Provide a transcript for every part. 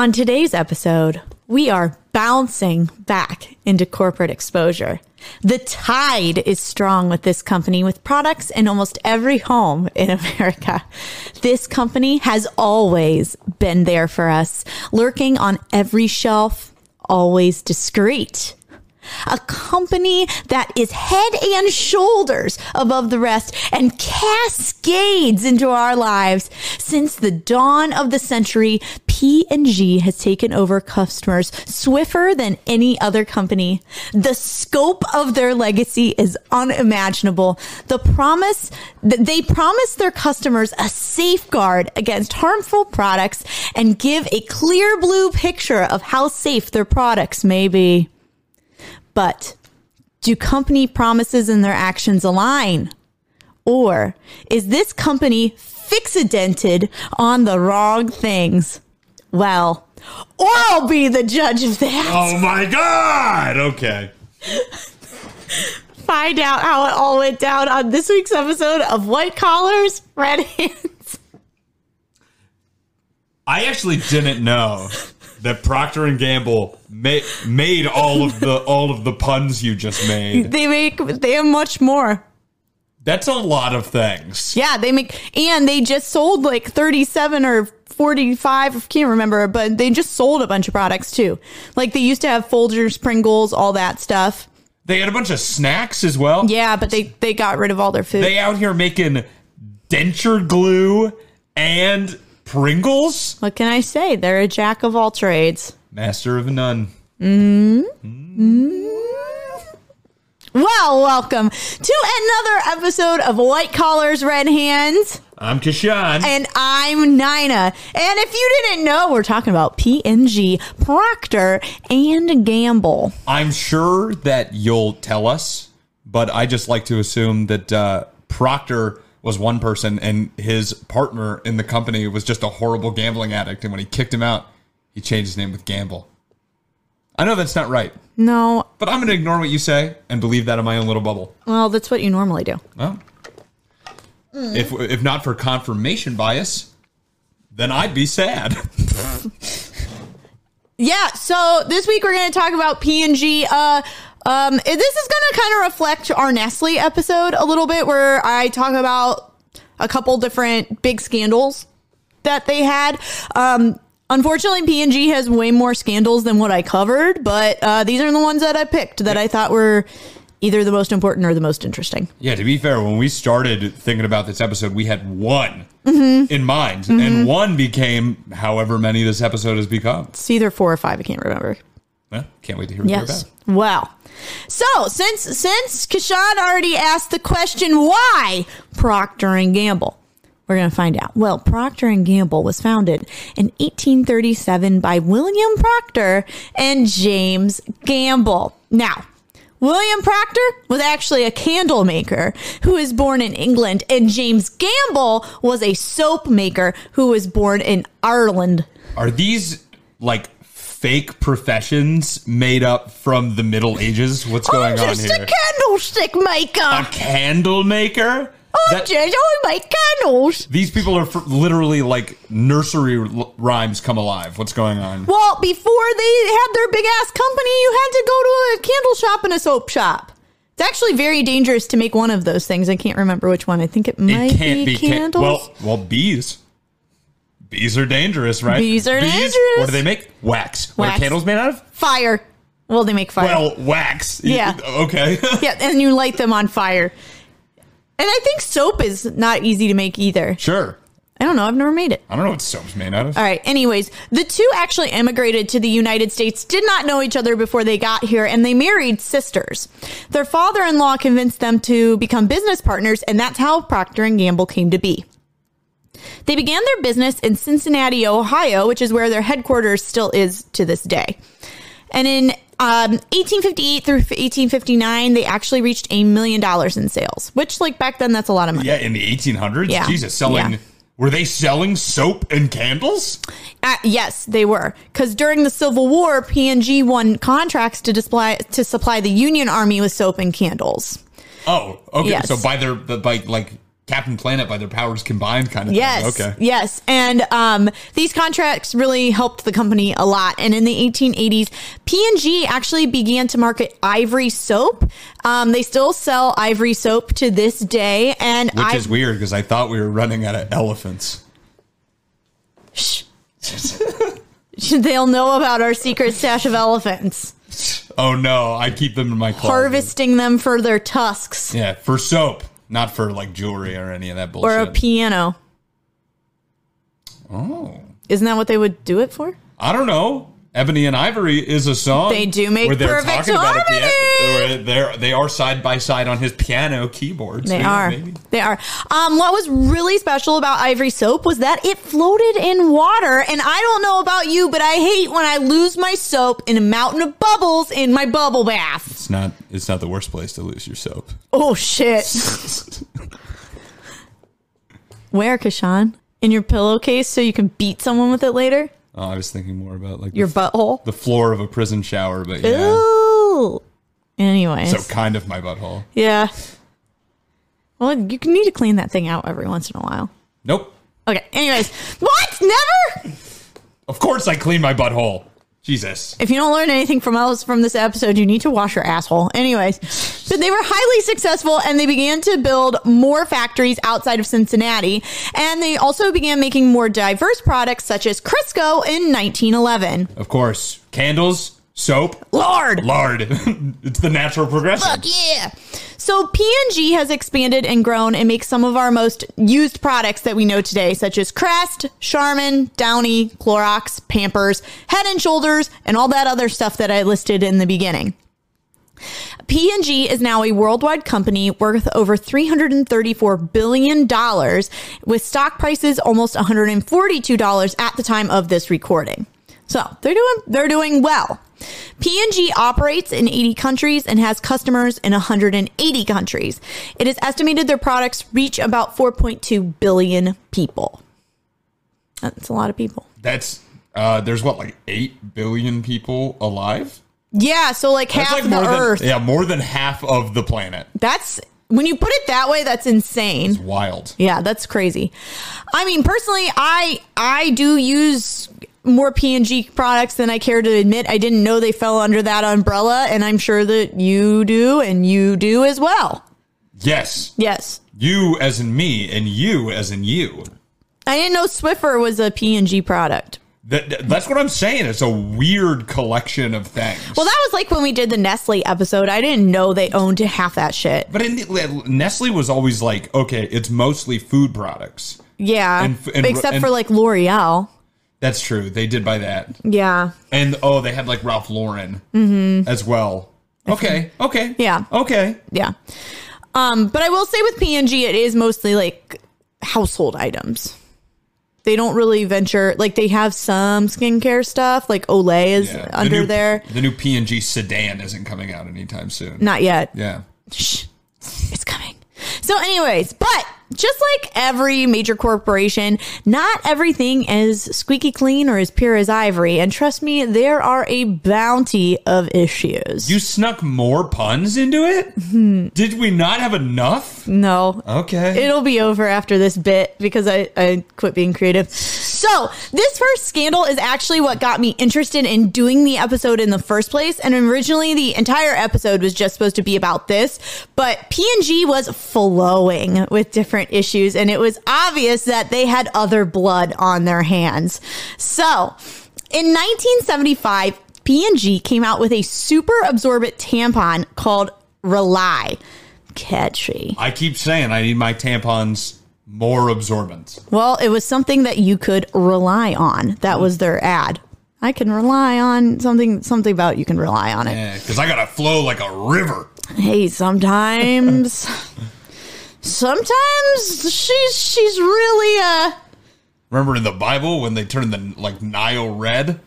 On today's episode, we are bouncing back into corporate exposure. The tide is strong with this company with products in almost every home in America. This company has always been there for us, lurking on every shelf, always discreet a company that is head and shoulders above the rest and cascades into our lives. Since the dawn of the century, P&G has taken over customers swifter than any other company. The scope of their legacy is unimaginable. The promise they promise their customers a safeguard against harmful products and give a clear blue picture of how safe their products may be. But do company promises and their actions align? Or is this company fixadented on the wrong things? Well, or I'll be the judge of that. Oh my God. Okay. Find out how it all went down on this week's episode of White Collars, Red Hands. I actually didn't know that Procter and Gamble ma- made all of the all of the puns you just made. They make they have much more. That's a lot of things. Yeah, they make and they just sold like 37 or 45, I can't remember, but they just sold a bunch of products too. Like they used to have Folgers, Pringles, all that stuff. They had a bunch of snacks as well. Yeah, but they they got rid of all their food. They out here making denture glue and Pringles. what can I say? They're a jack of all trades. Master of none. Hmm. Well, welcome to another episode of White Collars, Red Hands. I'm Kashan. And I'm Nina. And if you didn't know, we're talking about P&G, Procter, and Gamble. I'm sure that you'll tell us, but I just like to assume that uh, Procter was one person and his partner in the company was just a horrible gambling addict. And when he kicked him out, he changed his name with Gamble. I know that's not right, No, but I'm going to ignore what you say and believe that in my own little bubble. well, that's what you normally do. Well, if if not for confirmation bias, then I'd be sad. Yeah, so this week we're going to talk about P&G. Uh, um, this is going to kind of reflect our Nestle episode a little bit, where I talk about a couple different big scandals that they had. Um, unfortunately, P&G has way more scandals than what I covered, but uh, these are the ones that I picked that I thought were either the most important or the most interesting. Yeah, to be fair, when we started thinking about this episode, we had one in mind, and one became however many this episode has become. It's either four or five. I can't remember. Well, can't wait to hear what Yes. they're Well, so since since Kashan already asked the question, why Procter and Gamble? We're going to find out. Well, Procter and Gamble was founded in 1837 by William Procter and James Gamble. Now, William Procter was actually a candle maker who was born in England, and James Gamble was a soap maker who was born in Ireland. Are these like fake professions made up from the Middle Ages? What's going I'm on just a candlestick maker. A candle maker? I'm That- just I make candles. these people are f- literally like nursery l- rhymes come alive. What's going on? Well, before they had their big ass company, you had to go to a candle shop and a soap shop. It's actually very dangerous to make one of those things. I can't remember which one. I think it might it be, be can- candles. well, well, bees. Bees are dangerous, right? Bees are dangerous. What do they make? Wax. What are Wax. candles made out of? fire. Well, they make fire. Well, wax. Yeah. Okay. yeah, and you light them on fire. And I think soap is not easy to make either. sure. I don't know. I've never made it. I don't know what soap's made out of. All right. Anyways, the two actually immigrated to the United States, did not know each other before they got here, and they married sisters. Their father-in-law convinced them to become business partners, and that's how Procter and Gamble came to be. They began their business in Cincinnati, Ohio, which is where their headquarters still is to this day. And in um, 1858 through 1859, they actually reached a million dollars in sales, which, like back then, that's a lot of money. Yeah, in the 1800s. Yeah. Jesus, selling. Yeah. Were they selling soap and candles? Uh, yes, they were. Because during the Civil War, P&G won contracts to display to supply the Union Army with soap and candles. Oh, okay. Yes. So by their the- by like Captain Planet by their powers combined kind of Yes. thing. Okay. Yes. And um, these contracts really helped the company a lot. And in the 1880s, P&G actually began to market Ivory soap. Um, they still sell Ivory soap to this day. And Which I, is weird because I thought we were running out of elephants. Shh. they'll know about our secret stash of elephants, Oh no, I keep them in my closet. harvesting them for their tusks Yeah, for soap, not for like jewelry or any of that bullshit. or a piano. oh, Isn't that what they would do it for? I don't know. Ebony and Ivory is a song. They do make where they're perfect talking about a harmony. piano. They're they are side by side on his piano keyboards. They Yeah, are. maybe. They are. Um, what was really special about Ivory soap was that it floated in water. And I don't know about you, but I hate when I lose my soap in a mountain of bubbles in my bubble bath. It's not. It's not the worst place to lose your soap. Oh shit! Where, Kashan? In your pillowcase so you can beat someone with it later? Oh, I was thinking more about like Your the, butthole? the floor of a prison shower, but yeah. Ooh. Anyways. So kind of my butthole. yeah. Well, you need to clean that thing out every once in a while. Nope. Okay. Anyways, what? Never? Of course I clean my butthole. Jesus. If you don't learn anything from else from this episode, you need to wash your asshole. Anyways, but they were highly successful and they began to build more factories outside of Cincinnati. And they also began making more diverse products such as Crisco in 1911. Of course. Candles, soap, lard, lard. it's the natural progression. Fuck yeah. So P&G has expanded and grown and makes some of our most used products that we know today, such as Crest, Charmin, Downy, Clorox, Pampers, Head and Shoulders, and all that other stuff that I listed in the beginning. P&G is now a worldwide company worth over $334 billion with stock prices almost $142 at the time of this recording. So they're doing, they're doing well. P&G operates in 80 countries and has customers in 180 countries. It is estimated their products reach about 4.2 billion people. That's a lot of people. That's uh there's what like 8 billion people alive? Yeah, so like That's half like the earth. than yeah, more than half of the planet. That's when you put it that way, that's insane. Wild. Yeah, that's crazy. I mean, personally, I I do use more P&G products than I care to admit. I didn't know they fell under that umbrella, and I'm sure that you do, and you do as well. Yes. Yes. You as in me and you as in you. I didn't know Swiffer was a P&G product. That, that's what I'm saying. It's a weird collection of things. Well, that was like when we did the Nestle episode. I didn't know they owned half that shit. but in, Nestle was always like, okay, it's mostly food products. Yeah. And- and- except and- for like L'Oreal. That's true. They did buy that. Yeah. And oh, they had like Ralph Lauren as well. Okay. Okay. Mm-hmm. Yeah. Okay. Yeah. Um, but I will say with P&G, it is mostly like household items. They don't really venture like they have some skincare stuff, like Olay is Yeah. The under new- there. The new P&G sedan isn't coming out anytime soon. Not yet. Yeah. Shh. It's coming. So, anyways, but just like every major corporation, not everything is squeaky clean or as pure as ivory. And trust me, there are a bounty of issues. You snuck more puns into it? Hmm. Did we not have enough? no. Okay. It'll be over after this bit because I, I quit being creative. So, this first scandal is actually what got me interested in doing the episode in the first place. And originally, the entire episode was just supposed to be about this, but P&G was flowing with different issues, and it was obvious that they had other blood on their hands. So, in 1975, P&G came out with a super absorbent tampon called Rely. Catchy. I keep saying I need my tampons more absorbent. Well, it was something that you could rely on. That was their ad. I can rely on something something about you can rely on it. Yeah, because I gotta flow like a river. Hey, sometimes sometimes she's she's really uh Remember in the Bible when they turned the like Nile red?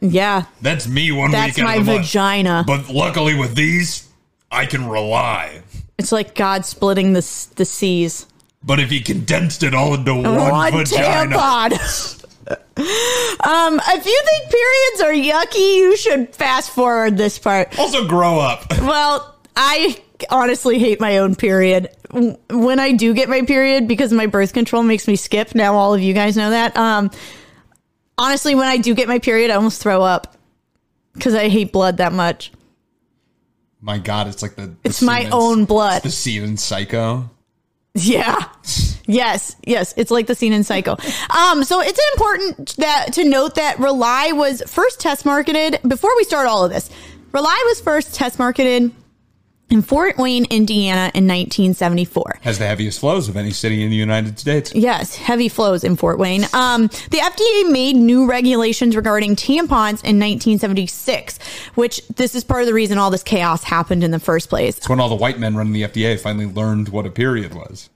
Yeah, That's me one That's my of the month. vagina. But luckily with these, I can rely. it's like God splitting the s- the seas. But if he condensed it all into one, One vagina, tampon. um, if you think periods are yucky, you should fast forward this part. also grow up. Well, I honestly hate my own period. When I do get my period, because my birth control makes me skip. Now all of you guys know that. Um, honestly, when I do get my period, I almost throw up because I hate blood that much. My God, it's like the, the It's my in- own blood. The scene in Psycho. Yeah. Yes, yes, it's like the scene in Psycho. Um, so it's important that to note that Rely was first test marketed before we start all of this. Rely was first test marketed in Fort Wayne, Indiana in 1974. Has the heaviest flows of any city in the United States. Yes, heavy flows in Fort Wayne. Um, the FDA made new regulations regarding tampons in 1976, which this is part of the reason all this chaos happened in the first place. It's when all the white men running the FDA finally learned what a period was.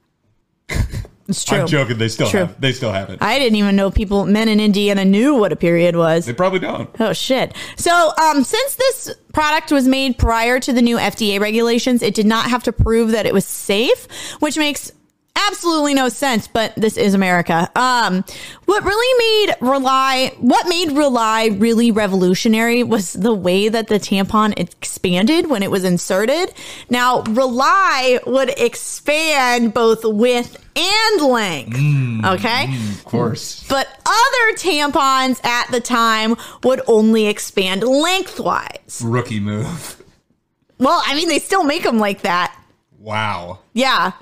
It's true. I'm joking. They still have. They still have it. I didn't even know people, men in Indiana, knew what a period was. they probably don't. Oh shit. So, um, since this product was made prior to the new FDA regulations, it did not have to prove that it was safe, which makes absolutely no sense, but this is America. Um, what really made Rely, what made Rely really revolutionary was the way that the tampon expanded when it was inserted. Now, Rely would expand both width and length. okay? Of course. But other tampons at the time would only expand lengthwise. Rookie move. Well, I mean, they still make them like that. Wow. Yeah.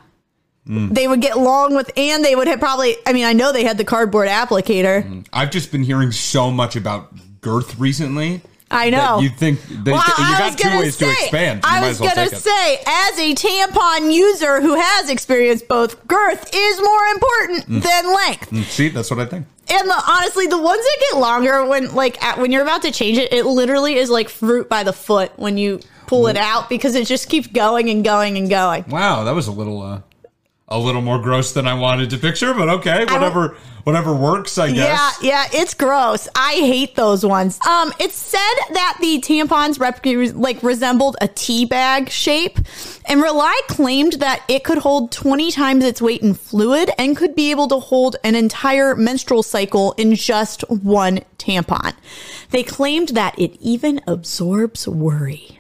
Mm. They would get long with, and they would have probably, I mean, I know they had the cardboard applicator. I've just been hearing so much about girth recently. I know. You think they, Well, you I got two ways to say- expand. You I was well gonna say, as a tampon user who has experienced both, girth is more important Mm. than length. See, that's what I think. And the, honestly, the ones that get longer when like at, when you're about to change it, it literally is like fruit by the foot when you pull it out because it just keeps going and going and going. Wow, that was a little uh, a little more gross than I wanted to picture, but okay, whatever whatever works, I guess. Yeah, yeah, it's gross. I hate those ones. Um, it's said that the tampons rep- like resembled a tea bag shape, and Rely claimed that it could hold 20 times its weight in fluid and could be able to hold an entire menstrual cycle in just one tampon. They claimed that it even absorbs worry.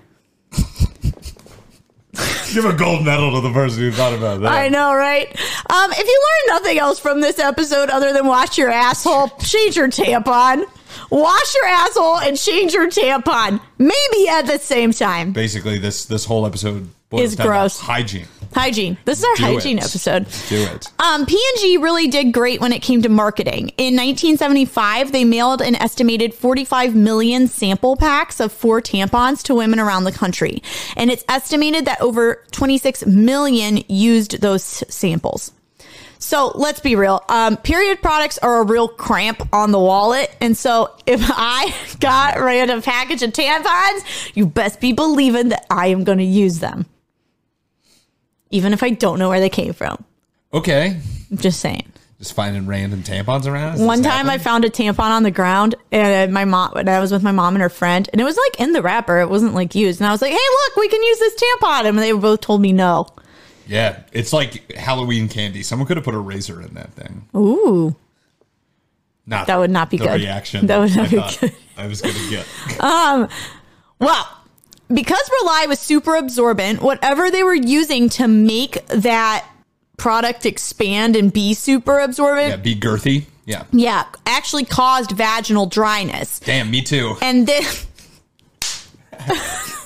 Give a gold medal to the person who thought about that. I know, right? Um, if you learn nothing else from this episode other than wash your asshole, change your tampon. Wash your asshole and change your tampon. Maybe at the same time. Basically, this this whole episode boils Is down to gross. hygiene. Hygiene. This is our Do hygiene it. episode. Do it. Um, P&G really did great when it came to marketing. In 1975, they mailed an estimated 45 million sample packs of four tampons to women around the country. And it's estimated that over 26 million used those samples. So let's be real. Um, period products are a real cramp on the wallet. And so if I got a random package of tampons, you best be believing that I am going to use them. Even if I don't know where they came from. Okay. I'm just saying. Just finding random tampons around. Is One time I found a tampon on the ground and my mom, and I was with my mom and her friend, and it was like in the wrapper. It wasn't like used. And I was like, hey, look, we can use this tampon. And they both told me no. Yeah, it's like Halloween candy. Someone could have put a razor in that thing. Ooh. Not That would not be good. reaction. That would not I be good. I was going to get. um, Well, because Rely was super absorbent, whatever they were using to make that product expand and be super absorbent, Yeah, be girthy. Yeah. yeah, actually caused vaginal dryness. Damn, me too. And then.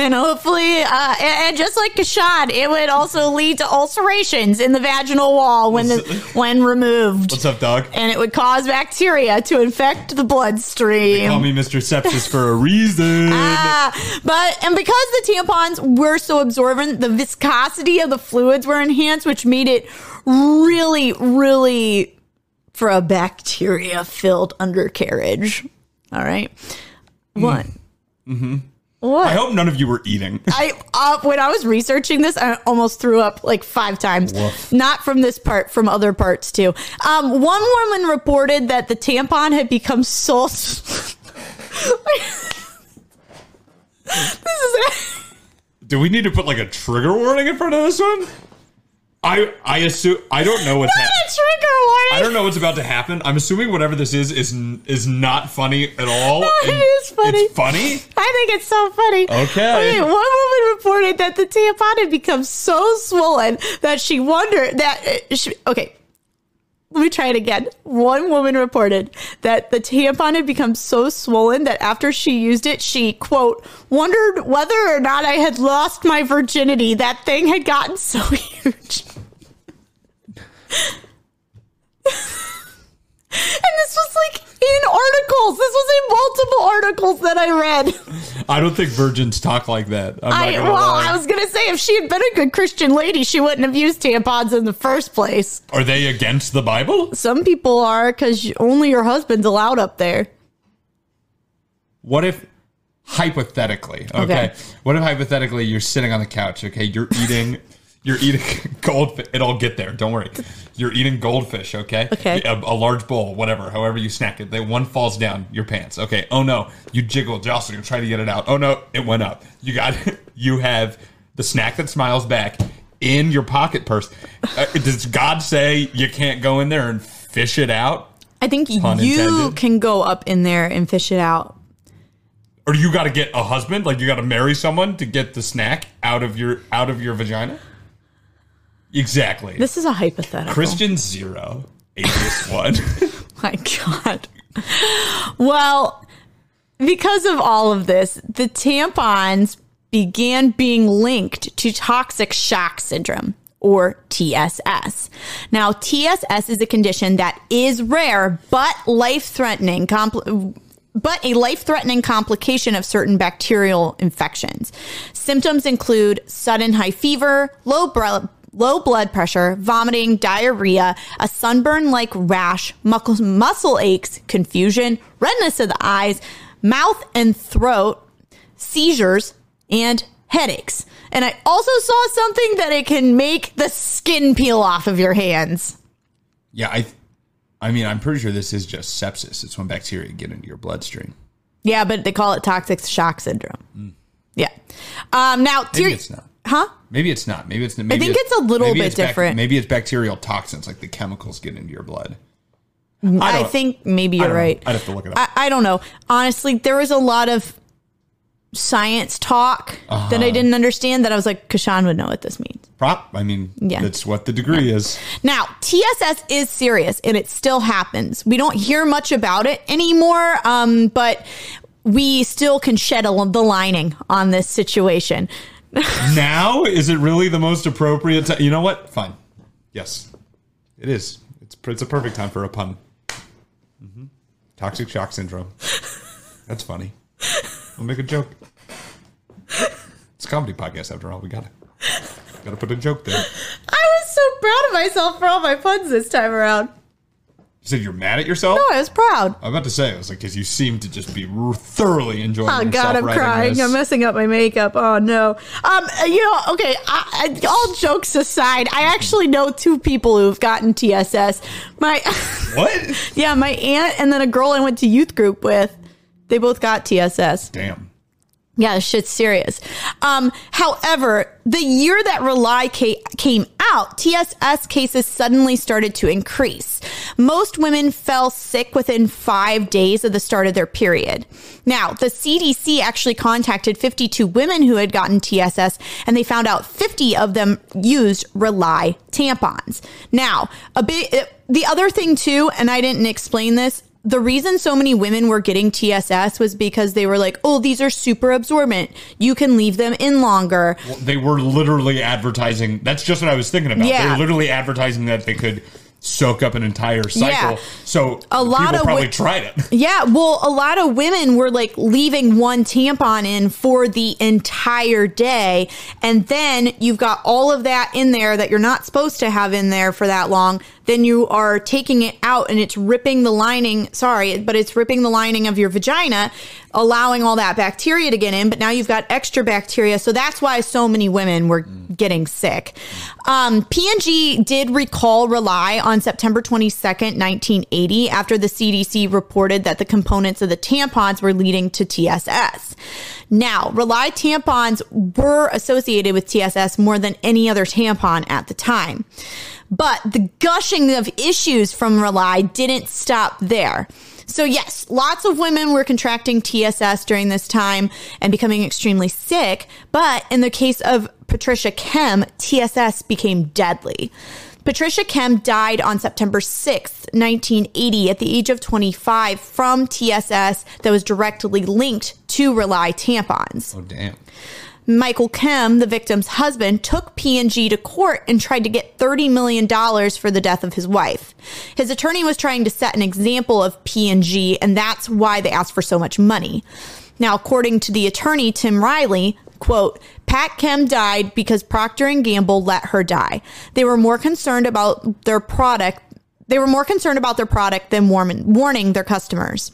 and hopefully, uh, and, and just like Kashan, it would also lead to ulcerations in the vaginal wall when the, when removed. What's up, dog? And it would cause bacteria to infect the bloodstream. Call me Mr. Sepsis for a reason. Ah, but and because the tampons were so absorbent, the viscosity of the fluids were enhanced, which made it really, really for a bacteria filled undercarriage. All right. One. What? I hope none of you were eating. I uh, when I was researching this, I almost threw up like five times. Woof. Not from this part, from other parts too. Um, one woman reported that the tampon had become so. this is. Do we need to put like a trigger warning in front of this one? I I assume I don't know what's happening. a trigger warning. I don't know what's about to happen. I'm assuming whatever this is is is not funny at all. No, it is funny. It's funny. I think it's so funny. Okay. one woman reported that the tampon had become so swollen that she wondered that. uh, She, okay. Let me try it again. One woman reported that the tampon had become so swollen that after she used it, she, quote, wondered whether or not I had lost my virginity. That thing had gotten so huge. And this was like in articles. This was in multiple articles that I read. I don't think virgins talk like that. I'm not well, lie. I was gonna say if she had been a good Christian lady, she wouldn't have used tampons in the first place. Are they against the Bible? Some people are because only your husband's allowed up there. What if hypothetically, okay, Okay. What if hypothetically you're sitting on the couch, okay? You're eating you're eating goldfish. It'll get there. Don't worry. You're eating goldfish, okay? Okay. A, a large bowl, whatever, however you snack it. Then one falls down your pants. Okay. Oh no. You jiggle, jostle, you're trying to get it out. Oh no, it went up. You got you have the snack that smiles back in your pocket purse. Uh, does God say you can't go in there and fish it out? I think Pun you intended. can go up in there and fish it out. or you got to get a husband like you got to marry someone to get the snack out of your out of your vagina exactly This is a hypothetical. christian zero atheist one my God. Well, because of all of this, the tampons began being linked to toxic shock syndrome or TSS. Now, TSS is a condition that is rare but life-threatening compl- but a life-threatening complication of certain bacterial infections. Symptoms include sudden high fever, low blood low blood pressure, vomiting, diarrhea, a sunburn like rash, muscle, muscle aches, confusion, redness of the eyes, mouth and throat, seizures, and headaches. And I also saw something that it can make the skin peel off of your hands. yeah i i mean i'm pretty sure this is just sepsis it's when bacteria get into your bloodstream Yeah, but they call it toxic shock syndrome. Yeah. Um, now, maybe it's not huh? Maybe it's not maybe it's maybe I think it's a little bit it's bac- different. maybe it's bacterial toxins like the chemicals get into your blood I, don't- think maybe you're don't know. right. i'd have to look it up I, I don't know. Honestly, there was a lot of science talk Uh-huh. that I didn't understand that I was like, Kashan would know what this means. prop i mean Yeah. that's what the degree is Now, TSS is serious and it still happens. We don't hear much about it anymore, um, but we still can shed a, the lining on this situation. now is it really the most appropriate time you know what? Fine. Yes. It is. It's it's a perfect time for a pun. Hmm toxic shock syndrome. That's funny. I'll make a joke. It's a comedy podcast after all. We gotta gotta put a joke there. I was so proud of myself for all my puns this time around. You said you're mad at yourself Oh, I was proud. i'm about to say i was like because you seem to just be thoroughly enjoying Oh yourself God, I'm crying. this. I'm messing up my makeup. Oh no. Um, you know, okay. I, I, all jokes aside, I actually know two people who've gotten TSS. My, what yeah, my aunt and then a girl I went to youth group with. They both got TSS. damn Yeah, shit's serious. Um, however, the year that Rely ca- came out, TSS cases suddenly started to increase. Most women fell sick within five days of the start of their period. Now, the CDC actually contacted 52 women who had gotten TSS, and they found out 50 of them used Rely tampons. Now, a bit, the other thing too, and I didn't explain this, the reason so many women were getting TSS was because they were like, oh, these are super absorbent. You can leave them in longer. they were literally advertising. That's just what I was thinking about. They Yeah. were literally advertising that they could soak up an entire cycle. Yeah. So A lot people of probably tried it. Yeah, well, a lot of women were like leaving one tampon in for the entire day. And then you've got all of that in there that you're not supposed to have in there for that long. Then you are taking it out and it's ripping the lining, sorry, but it's ripping the lining of your vagina, allowing all that bacteria to get in. But now you've got extra bacteria. So that's why so many women were getting sick. Um, P&G did recall Rely on September 22nd, 1980, after the CDC reported that the components of the tampons were leading to TSS. Now, Rely tampons were associated with TSS more than any other tampon at the time. But the gushing of issues from Rely didn't stop there. So, yes, lots of women were contracting TSS during this time and becoming extremely sick. But in the case of Patricia Kehm, TSS became deadly. Patricia Kehm died on September 6th, 1980, at the age of 25 from TSS that was directly linked to Rely tampons. Oh damn. Michael Kehm, the victim's husband, took P&G to court and tried to get $30 million for the death of his wife. His attorney was trying to set an example of P&G, and that's why they asked for so much money. Now, according to the attorney, Tim Riley, quote, Pat Kehm died because Procter and Gamble let her die. They were more concerned about their product. They were more concerned about their product than warning their customers.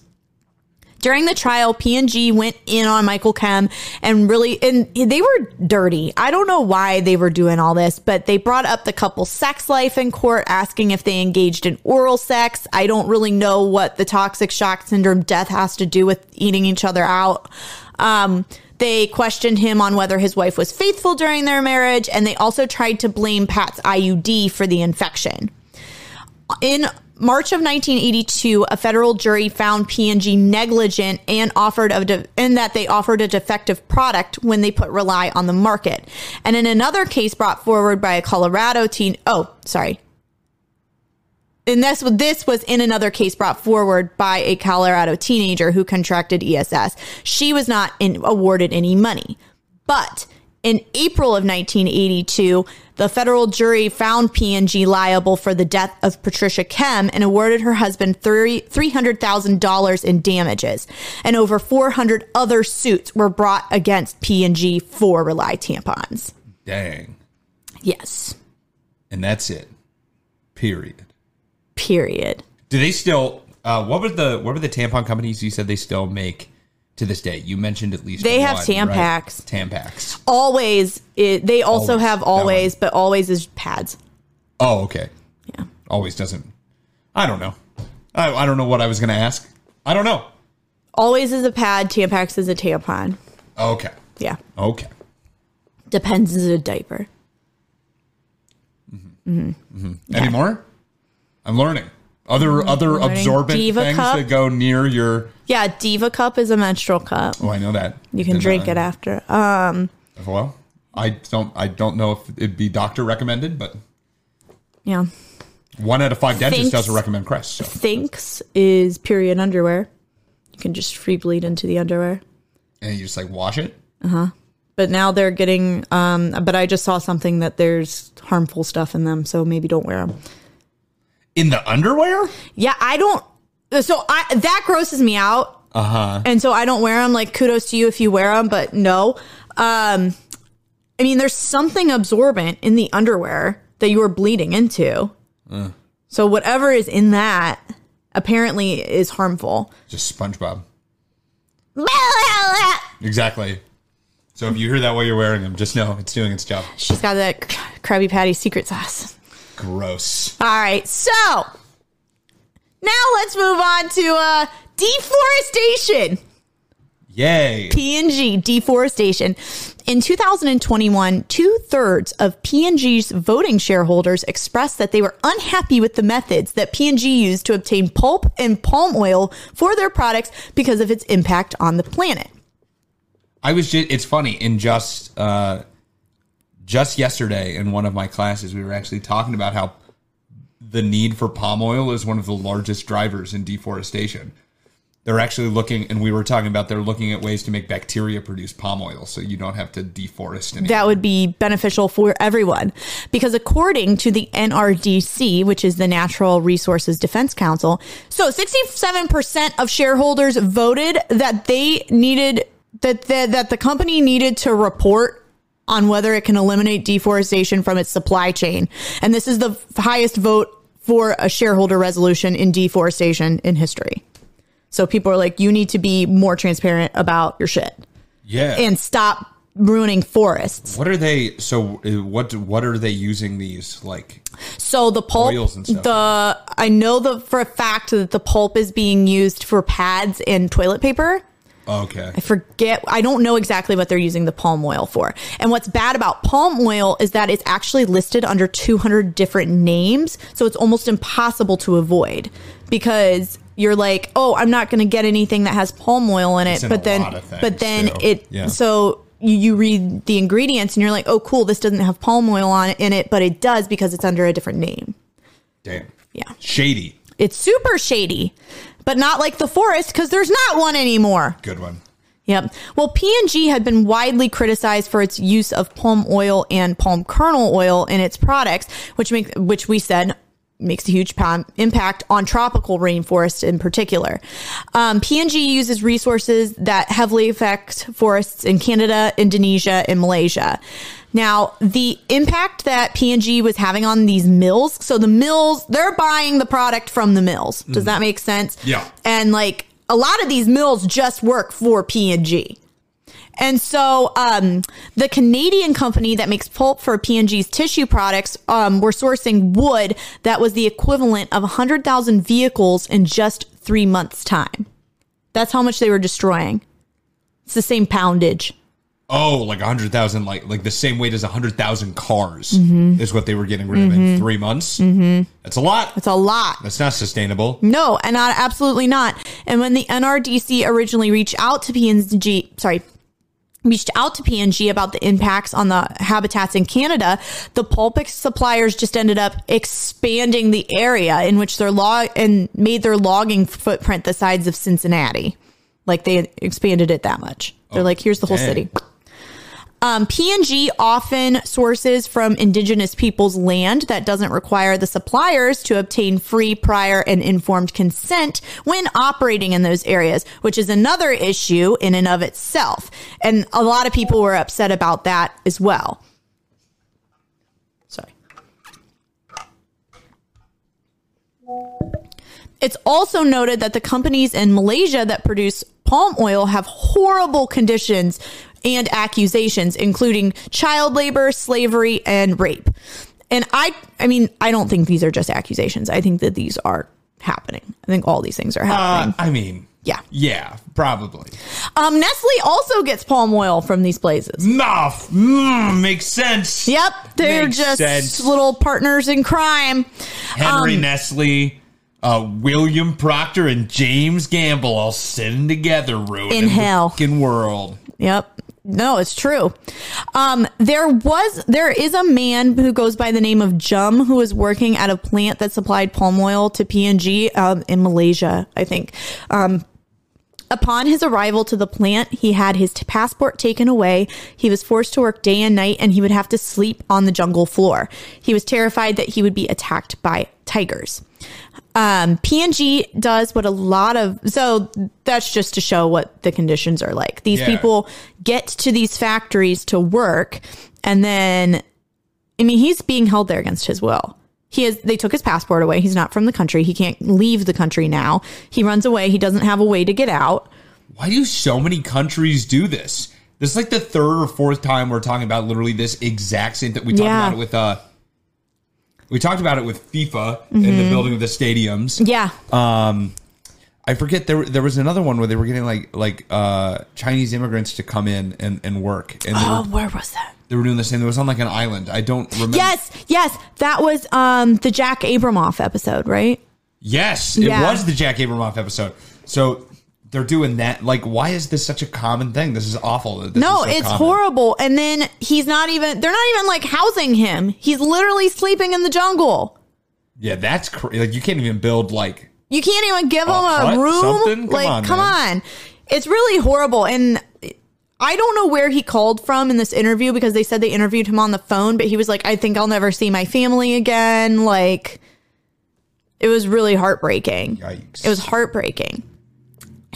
During the trial, P&G went in on Michael Kehm and really, and they were dirty. I don't know why they were doing all this, but they brought up the couple's sex life in court, asking if they engaged in oral sex. I don't really know what the toxic shock syndrome death has to do with eating each other out. Um, they questioned him on whether his wife was faithful during their marriage, and they also tried to blame Pat's IUD for the infection. In March of 1982, a federal jury found P&G negligent and offered a de- and that they offered a defective product when they put Rely on the market. And in another case brought forward by a Colorado teen, oh, sorry. And this this was in another case brought forward by a Colorado teenager who contracted TSS. She was not in, awarded any money. But in April of 1982, the federal jury found P&G liable for the death of Patricia Kehm and awarded her husband $300,000 in damages. And over 400 other suits were brought against P&G for Rely tampons. Dang. Yes. And that's it. Period. Period. Do they still? Uh, what were the what were the tampon companies you said they still make to this day? You mentioned at least They have one, Tampax. Right? Tampax. Always, it, they also Always. have always, but always is pads. Oh, okay. Yeah. Always doesn't. I don't know. I, I don't know what I was going to ask. I don't know. Always is a pad, Tampax is a tampon. Okay. Yeah. Okay. Depends is a diaper. Mm-hmm. Mm-hmm. Yeah. Any more? I'm learning. Other other Mm, learning. absorbent Diva things cup. that go near your. Yeah, Diva Cup is a menstrual cup. Oh, I know that. You can Didn't drink know it that. after. Um, Well, I don't. I don't know if it'd be doctor recommended, but yeah. one out of five dentists Thinks- doesn't recommend Crest. So Thinx is period underwear. You can just free bleed into the underwear. and you just like wash it. Uh huh. But now they're getting. Um, but I just saw something that there's harmful stuff in them, so maybe don't wear them. In the underwear? Yeah, I don't. So I that grosses me out. Uh huh. and so I don't wear them. Like kudos to you if you wear them, but no. Um, I mean, there's something absorbent in the underwear that you are bleeding into. So whatever is in that apparently is harmful. Just SpongeBob. Exactly. So if you hear that while you're wearing them, just know it's doing its job. She's got that Krabby Patty secret sauce. Gross. All right, so now let's move on to uh, deforestation. Yay. P&G deforestation. In 2021, two thirds of P&G's voting shareholders expressed that they were unhappy with the methods that P&G used to obtain pulp and palm oil for their products because of its impact on the planet. I was just it's funny in just uh just yesterday in one of my classes we were actually talking about how the need for palm oil is one of the largest drivers in deforestation. They're actually looking and we were talking about they're looking at ways to make bacteria produce palm oil so you don't have to deforest. That would be beneficial for everyone because according to the NRDC, which is the Natural Resources Defense Council, so 67% of shareholders voted that they needed that the, that the company needed to report on whether it can eliminate deforestation from its supply chain. And this is the highest vote for a shareholder resolution in deforestation in history. So people are like, you need to be more transparent about your shit Yeah. and stop ruining forests. what are they? So uh, what? What are they using these like? So the pulp, Oils and stuff. the I know the for a fact that the pulp is being used for pads and toilet paper. Okay. I forget. I don't know exactly what they're using the palm oil for. And what's bad about palm oil is that it's actually listed under 200 different names, so it's almost impossible to avoid because you're like, oh, I'm not going to get anything that has palm oil in it, in but then, things, but then too. it Yeah. so. You, you read the ingredients and you're like, oh, cool, this doesn't have palm oil on it in it, but it does because it's under a different name. Damn. Yeah. Shady. It's super shady, but not like the forest because there's not one anymore. Good one. Yep. Well, P&G had been widely criticized for its use of palm oil and palm kernel oil in its products, which make, which we said makes a huge pa- impact on tropical rainforests in particular. Um, P&G uses resources that heavily affect forests in Canada, Indonesia, and Malaysia. Now, the impact that P&G was having on these mills, so the mills, they're buying the product from the mills. Does that make sense? Yeah. And like a lot of these mills just work for P&G. And so, um, the Canadian company that makes pulp for P&G's tissue products, um, were sourcing wood that was the equivalent of 100,000 vehicles in just three months' time. That's how much they were destroying. It's the same poundage. Oh, like a hundred thousand, like like the same weight as a hundred thousand cars Mm-hmm. is what they were getting rid of in three months. Mm-hmm. That's a lot. It's a lot. That's not sustainable. No, and not absolutely not. And when the NRDC originally reached out to P&G, sorry, reached out to P&G about the impacts on the habitats in Canada, the pulp suppliers just ended up expanding the area in which their log and made their logging footprint the size of Cincinnati. Like they expanded it that much. They're like, here's the whole dang. city. Um, P&G often sources from indigenous people's land that doesn't require the suppliers to obtain free, prior, and informed consent when operating in those areas, which is another issue in and of itself. And a lot of people were upset about that as well. Sorry. It's also noted that the companies in Malaysia that produce palm oil have horrible conditions and accusations, including child labor, slavery, and rape. And I, I mean, I don't think these are just accusations. I think that these are happening. I think all these things are Uh, happening. I mean, yeah. yeah, probably. Um, Nestle also gets palm oil from these places. No, mm, makes sense. Yep, they're Makes just sense. little partners in crime. Henry Um, Nestle, uh, William Procter, and James Gamble all sitting together, ruining In hell. the fucking world. Yep. No, it's true. Um, there was, there is a man who goes by the name of Jum who was working at a plant that supplied palm oil to P&G, um, in Malaysia, I think. Um, Upon his arrival to the plant, he had his t- passport taken away. He was forced to work day and night and he would have to sleep on the jungle floor. He was terrified that he would be attacked by tigers. Um, P&G does what a lot of, so that's just to show what the conditions are like. These Yeah. people get to these factories to work and then, I mean, he's being held there against his will. He is, they took his passport away. He's not from the country. He can't leave the country now. He runs away. He doesn't have a way to get out. Why do so many countries do this? This is like the third or fourth time we're talking about literally this exact same thing. We talked Yeah. about it with uh we talked about it with FIFA in Mm-hmm. the building of the stadiums. Yeah. Um I forget there there was another one where they were getting like like uh Chinese immigrants to come in and, and work and oh, were, where was that? they were doing the same. It was on like an island. I don't remember. Yes, yes, that was um the Jack Abramoff episode, right? Yes, it was the Jack Abramoff episode. So they're doing that. Like, why is this such a common thing? This is awful. this no, is so it's common. horrible. And then he's not even they're not even like housing him. He's literally sleeping in the jungle. Yeah, that's cra- like you can't even build like You can't even give A him a room. Something? Come like, on, come man. on. It's really horrible. And I don't know where he called from in this interview because they said they interviewed him on the phone, but he was like, I think I'll never see my family again. Like, it was really heartbreaking. Yikes. It was heartbreaking.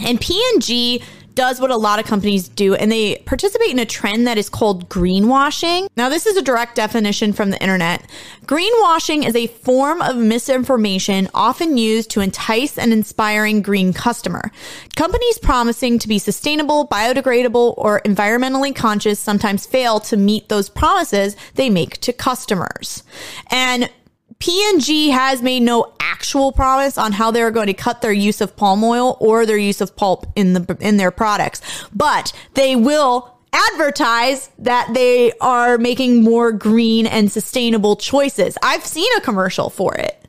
And P&G does what a lot of companies do and they participate in a trend that is called greenwashing. Now, this is a direct definition from the internet. Greenwashing is a form of misinformation often used to entice an inspiring green customer. Companies promising to be sustainable, biodegradable, or environmentally conscious sometimes fail to meet those promises they make to customers. And P&G has made no actual promise on how they're going to cut their use of palm oil or their use of pulp in the in their products, but they will advertise that they are making more green and sustainable choices. I've seen a commercial for it.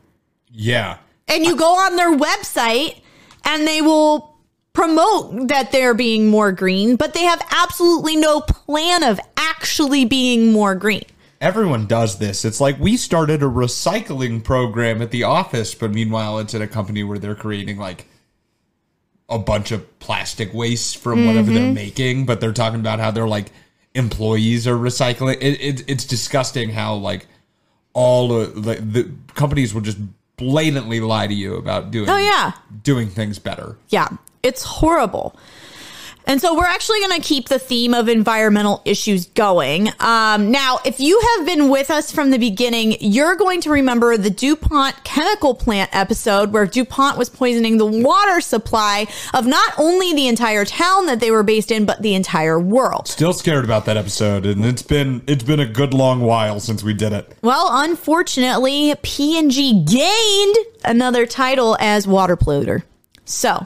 Yeah. And you go on their website and they will promote that they're being more green, but they have absolutely no plan of actually being more green. Everyone does this. It's like we started a recycling program at the office, but meanwhile, it's at a company where they're creating like a bunch of plastic waste from whatever they're mm-hmm. making, but they're talking about how they're like employees are recycling. It, it, it's disgusting how like all of the, the companies will just blatantly lie to you about doing Oh, yeah. doing things better. Yeah, it's horrible. And so we're actually going to keep the theme of environmental issues going. Um, now, if you have been with us from the beginning, you're going to remember the DuPont chemical plant episode where DuPont was poisoning the water supply of not only the entire town that they were based in, but the entire world. Still scared about that episode, and it's been it's been a good long while since we did it. Well, unfortunately, P&G gained another title as water polluter. So,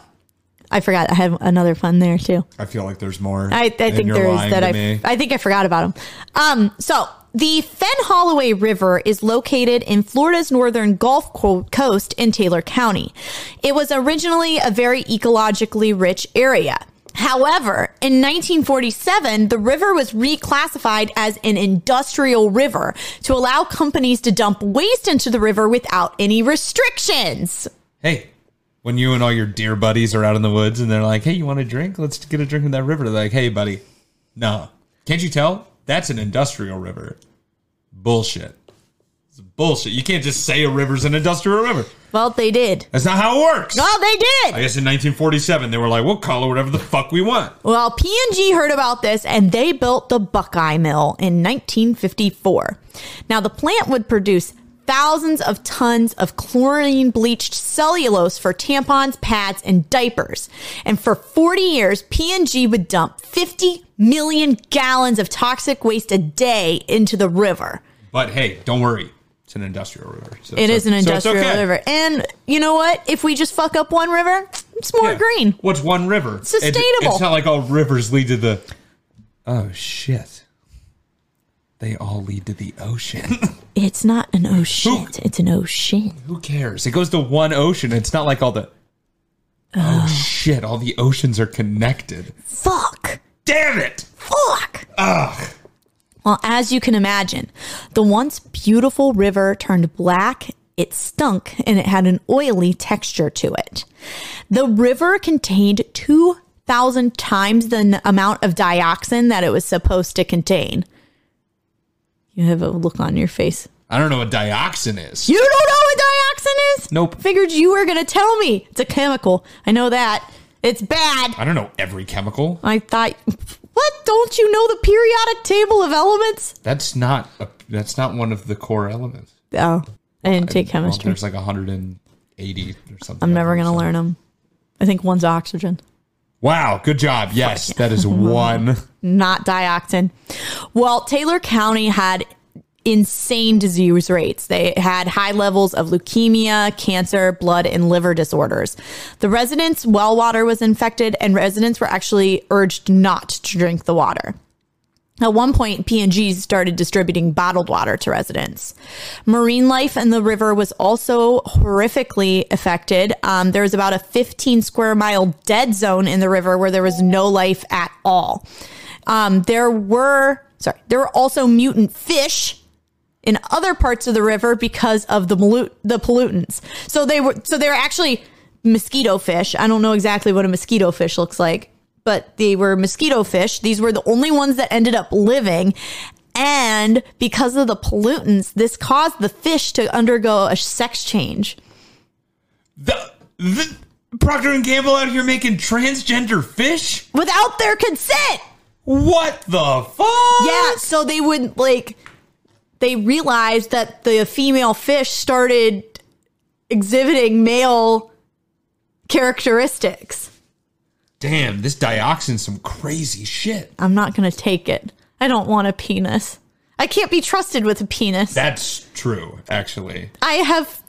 I forgot I had another fun there too. I feel like there's more. I, I think there is that I me. I think I forgot about them. Um, so the Fen Holloway River is located in Florida's northern Gulf coast in Taylor County. It was originally a very ecologically rich area. However, in 1947, the river was reclassified as an industrial river to allow companies to dump waste into the river without any restrictions. Hey, when you and all your dear buddies are out in the woods and they're like, "Hey, you want a drink? Let's get a drink in that river." They're like, "Hey, buddy, no, can't you tell? That's an industrial river." Bullshit. It's bullshit. You can't just say a river's an industrial river. Well, they did. That's not how it works. Well, they did. I guess in 1947 they were like, "We'll call it whatever the fuck we want." Well, P&G heard about this and they built the Buckeye Mill in 1954. Now, the plant would produce thousands of tons of chlorine bleached cellulose for tampons, pads, and diapers. And for 40 years, P&G would dump 50 million gallons of toxic waste a day into the river. But hey, don't worry. It's an industrial river. So It is an o- so industrial okay. river. And you know what? If we just fuck up one river, it's more Yeah. green. What's one river? It- Sustainable. it's not like all rivers lead to the. Oh shit! They all lead to the ocean. It's not an ocean. It's an ocean. Who cares? It goes to one ocean. It's not like all the. Oh shit! All the oceans are connected. Fuck. Damn it! Fuck. Ugh. Well, as you can imagine, the once beautiful river turned black, it stunk, and it had an oily texture to it. The river contained 2,000 times the n- amount of dioxin that it was supposed to contain. You have a look on your face. I don't know what dioxin is. You don't know what dioxin is? Nope. Figured you were going to tell me. It's a chemical. I know that. It's bad. I don't know every chemical. I thought, what? Don't you know the periodic table of elements? That's not. A, that's not one of the core elements. Oh, I didn't take Well, chemistry. there's like 180 or something. I'm never going to learn them. I think one's oxygen, Wow, good job. Yes, that is one. not dioxin. Well, Taylor County had insane disease rates. They had high levels of leukemia, cancer, blood, and liver disorders. The residents' well water was infected, and residents were actually urged not to drink the water. At one point, P&G started distributing bottled water to residents. Marine life in the river was also horrifically affected. Um, there was about a 15 square mile dead zone in the river where there was no life at all. Um, there were, sorry, there were also mutant fish in other parts of the river because of the the pollutants. So they were so they were actually mosquito fish. I don't know exactly what a mosquito fish looks like, but they were mosquito fish. These were the only ones that ended up living. And because of the pollutants, this caused the fish to undergo a sex change. The, the Procter and Gamble out here making transgender fish? without their consent. What the fuck? Yeah, so they wouldn't like they realized that the female fish started exhibiting male characteristics. Damn, this dioxin's some crazy shit. I'm not going to take it. I don't want a penis. I can't be trusted with a penis. That's true, actually. I have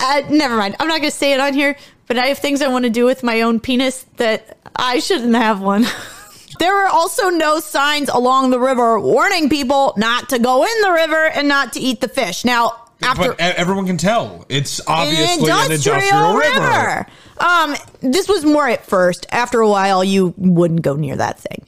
uh, never mind. I'm not going to say it on here, but I have things I want to do with my own penis that I shouldn't have one. there were also no signs along the river warning people not to go in the river and not to eat the fish. Now, after but everyone can tell. It's obviously an industrial river. Um, this was more at first. After a while, you wouldn't go near that thing.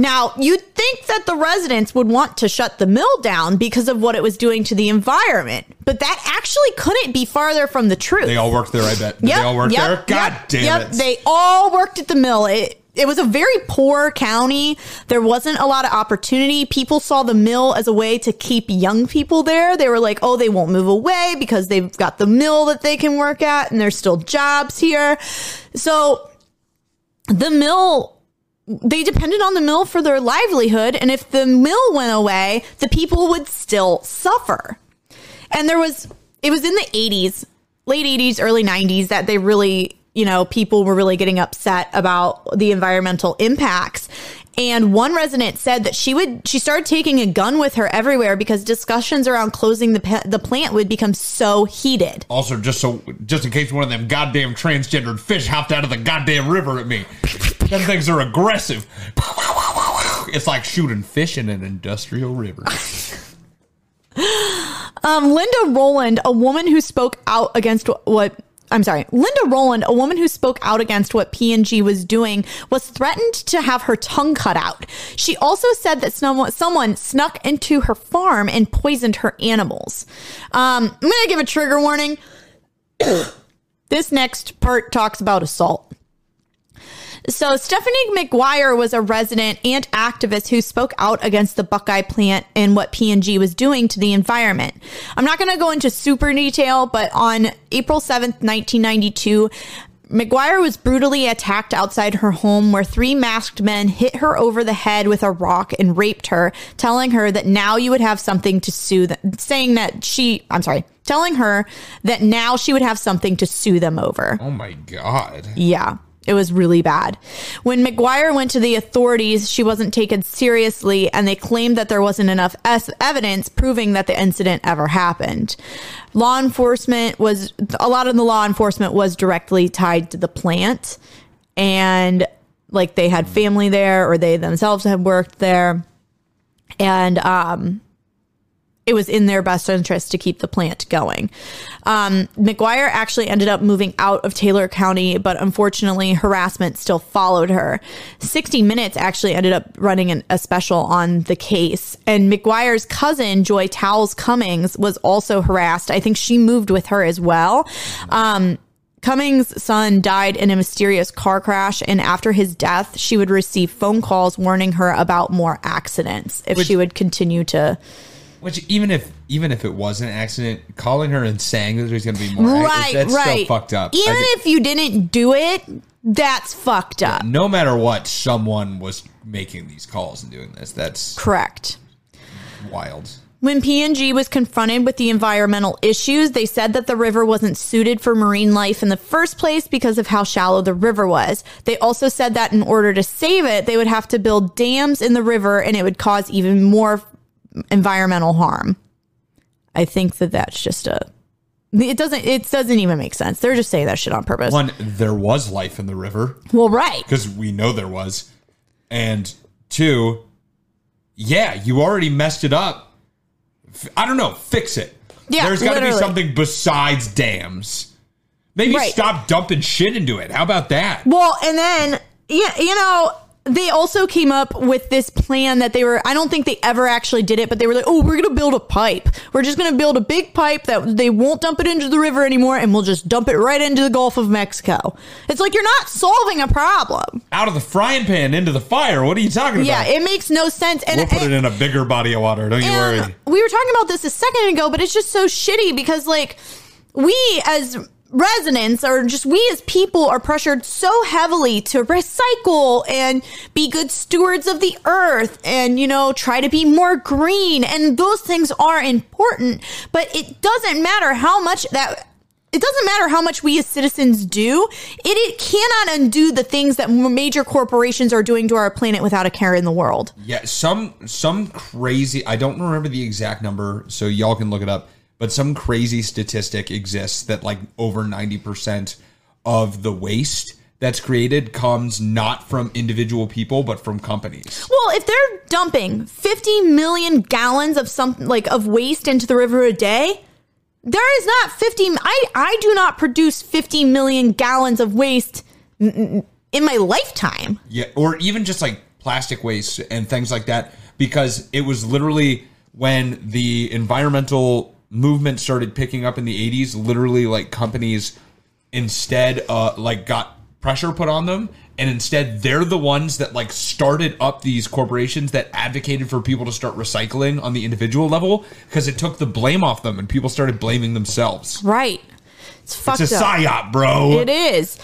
Now, you'd think that the residents would want to shut the mill down because of what it was doing to the environment, but that actually couldn't be farther from the truth. They all worked there, I bet. Yep, they all worked yep, there? God yep, damn yep. it. They all worked at the mill. It, it was a very poor county. There wasn't a lot of opportunity. People saw the mill as a way to keep young people there. They were like, oh, they won't move away because they've got the mill that they can work at and there's still jobs here. So the mill they depended on the mill for their livelihood and if the mill went away the people would still suffer and there was it was in the 80s late 80s early 90s that they really you know people were really getting upset about the environmental impacts and one resident said that she would she started taking a gun with her everywhere because discussions around closing the the plant would become so heated Also, just so, just in case one of them goddamn transgendered fish hopped out of the goddamn river at me. Them things are aggressive. It's like shooting fish in an industrial river. Um, Linda Rowland, a woman who spoke out against what I'm sorry, Linda Rowland, a woman who spoke out against what P&G was doing, was threatened to have her tongue cut out. She also said that someone, someone snuck into her farm and poisoned her animals. Um, I'm going to give a trigger warning. this next part talks about assault. So, Stephanie McGuire was a resident and activist who spoke out against the Buckeye plant and what P&G was doing to the environment. I'm not going to go into super detail, but on April 7th, 1992, McGuire was brutally attacked outside her home where three masked men hit her over the head with a rock and raped her, telling her that now you would have something to sue them, saying that she, I'm sorry, telling her that now she would have something to sue them over. Oh my god. Yeah. It was really bad. When McGuire went to the authorities, she wasn't taken seriously, and they claimed that there wasn't enough es- evidence proving that the incident ever happened. Law enforcement was, a lot of the law enforcement was directly tied to the plant, and like they had family there or they themselves had worked there. And, um, it was in their best interest to keep the plant going. Um, McGuire actually ended up moving out of Taylor County, but unfortunately, harassment still followed her. 60 Minutes actually ended up running an, a special on the case. And McGuire's cousin, Joy Towles Cummings, was also harassed. I think she moved with her as well. Um, Cummings' son died in a mysterious car crash, and after his death, she would receive phone calls warning her about more accidents if she would continue to. Which even if even if it was an accident, calling her and saying that there's going to be more, Right, that's right. still fucked up. Even think- if you didn't do it, that's fucked up. no matter what, someone was making these calls and doing this. That's Correct. wild. When P&G was confronted with the environmental issues, they said that the river wasn't suited for marine life in the first place because of how shallow the river was. They also said that in order to save it, they would have to build dams in the river and it would cause even more environmental harm. I think that that's just a it doesn't it doesn't even make sense. They're just saying that shit on purpose. One, there was life in the river well, right. because we know there was, and two, yeah, you already messed it up. I don't know, fix it. Yeah, there's got to be something besides dams. Maybe Right. stop dumping shit into it. How about that? Well, and then yeah, you know, they also came up with this plan that they were I don't think they ever actually did it, but they were like, "Oh, we're going to build a pipe. We're just going to build a big pipe that they won't dump it into the river anymore and we'll just dump it right into the Gulf of Mexico." It's like you're not solving a problem. Out of the frying pan into the fire. What are you talking about? Yeah, it makes no sense. And we'll put it in a bigger body of water. Don't you worry. we were talking about this a second ago, but it's just so shitty because like we as residents or just we as people are pressured so heavily to recycle and be good stewards of the earth and you know try to be more green and those things are important but it doesn't matter how much that it doesn't matter how much we as citizens do it, it cannot undo the things that major corporations are doing to our planet without a care in the world Yeah, some some crazy. I don't remember the exact number, so y'all can look it up. But some crazy statistic exists that like over ninety percent of the waste that's created comes not from individual people but from companies. Well, if they're dumping 50 million gallons of something like of waste into the river a day, there is not 50 I I do not produce 50 million gallons of waste in my lifetime. Yeah, or even just like plastic waste and things like that, because it was literally when the environmental movement started picking up in the 80s, literally like companies instead uh like got pressure put on them and instead they're the ones that like started up these corporations that advocated for people to start recycling on the individual level because it took the blame off them and people started blaming themselves. Right. It's fucked It's a up. psyop, bro. It is.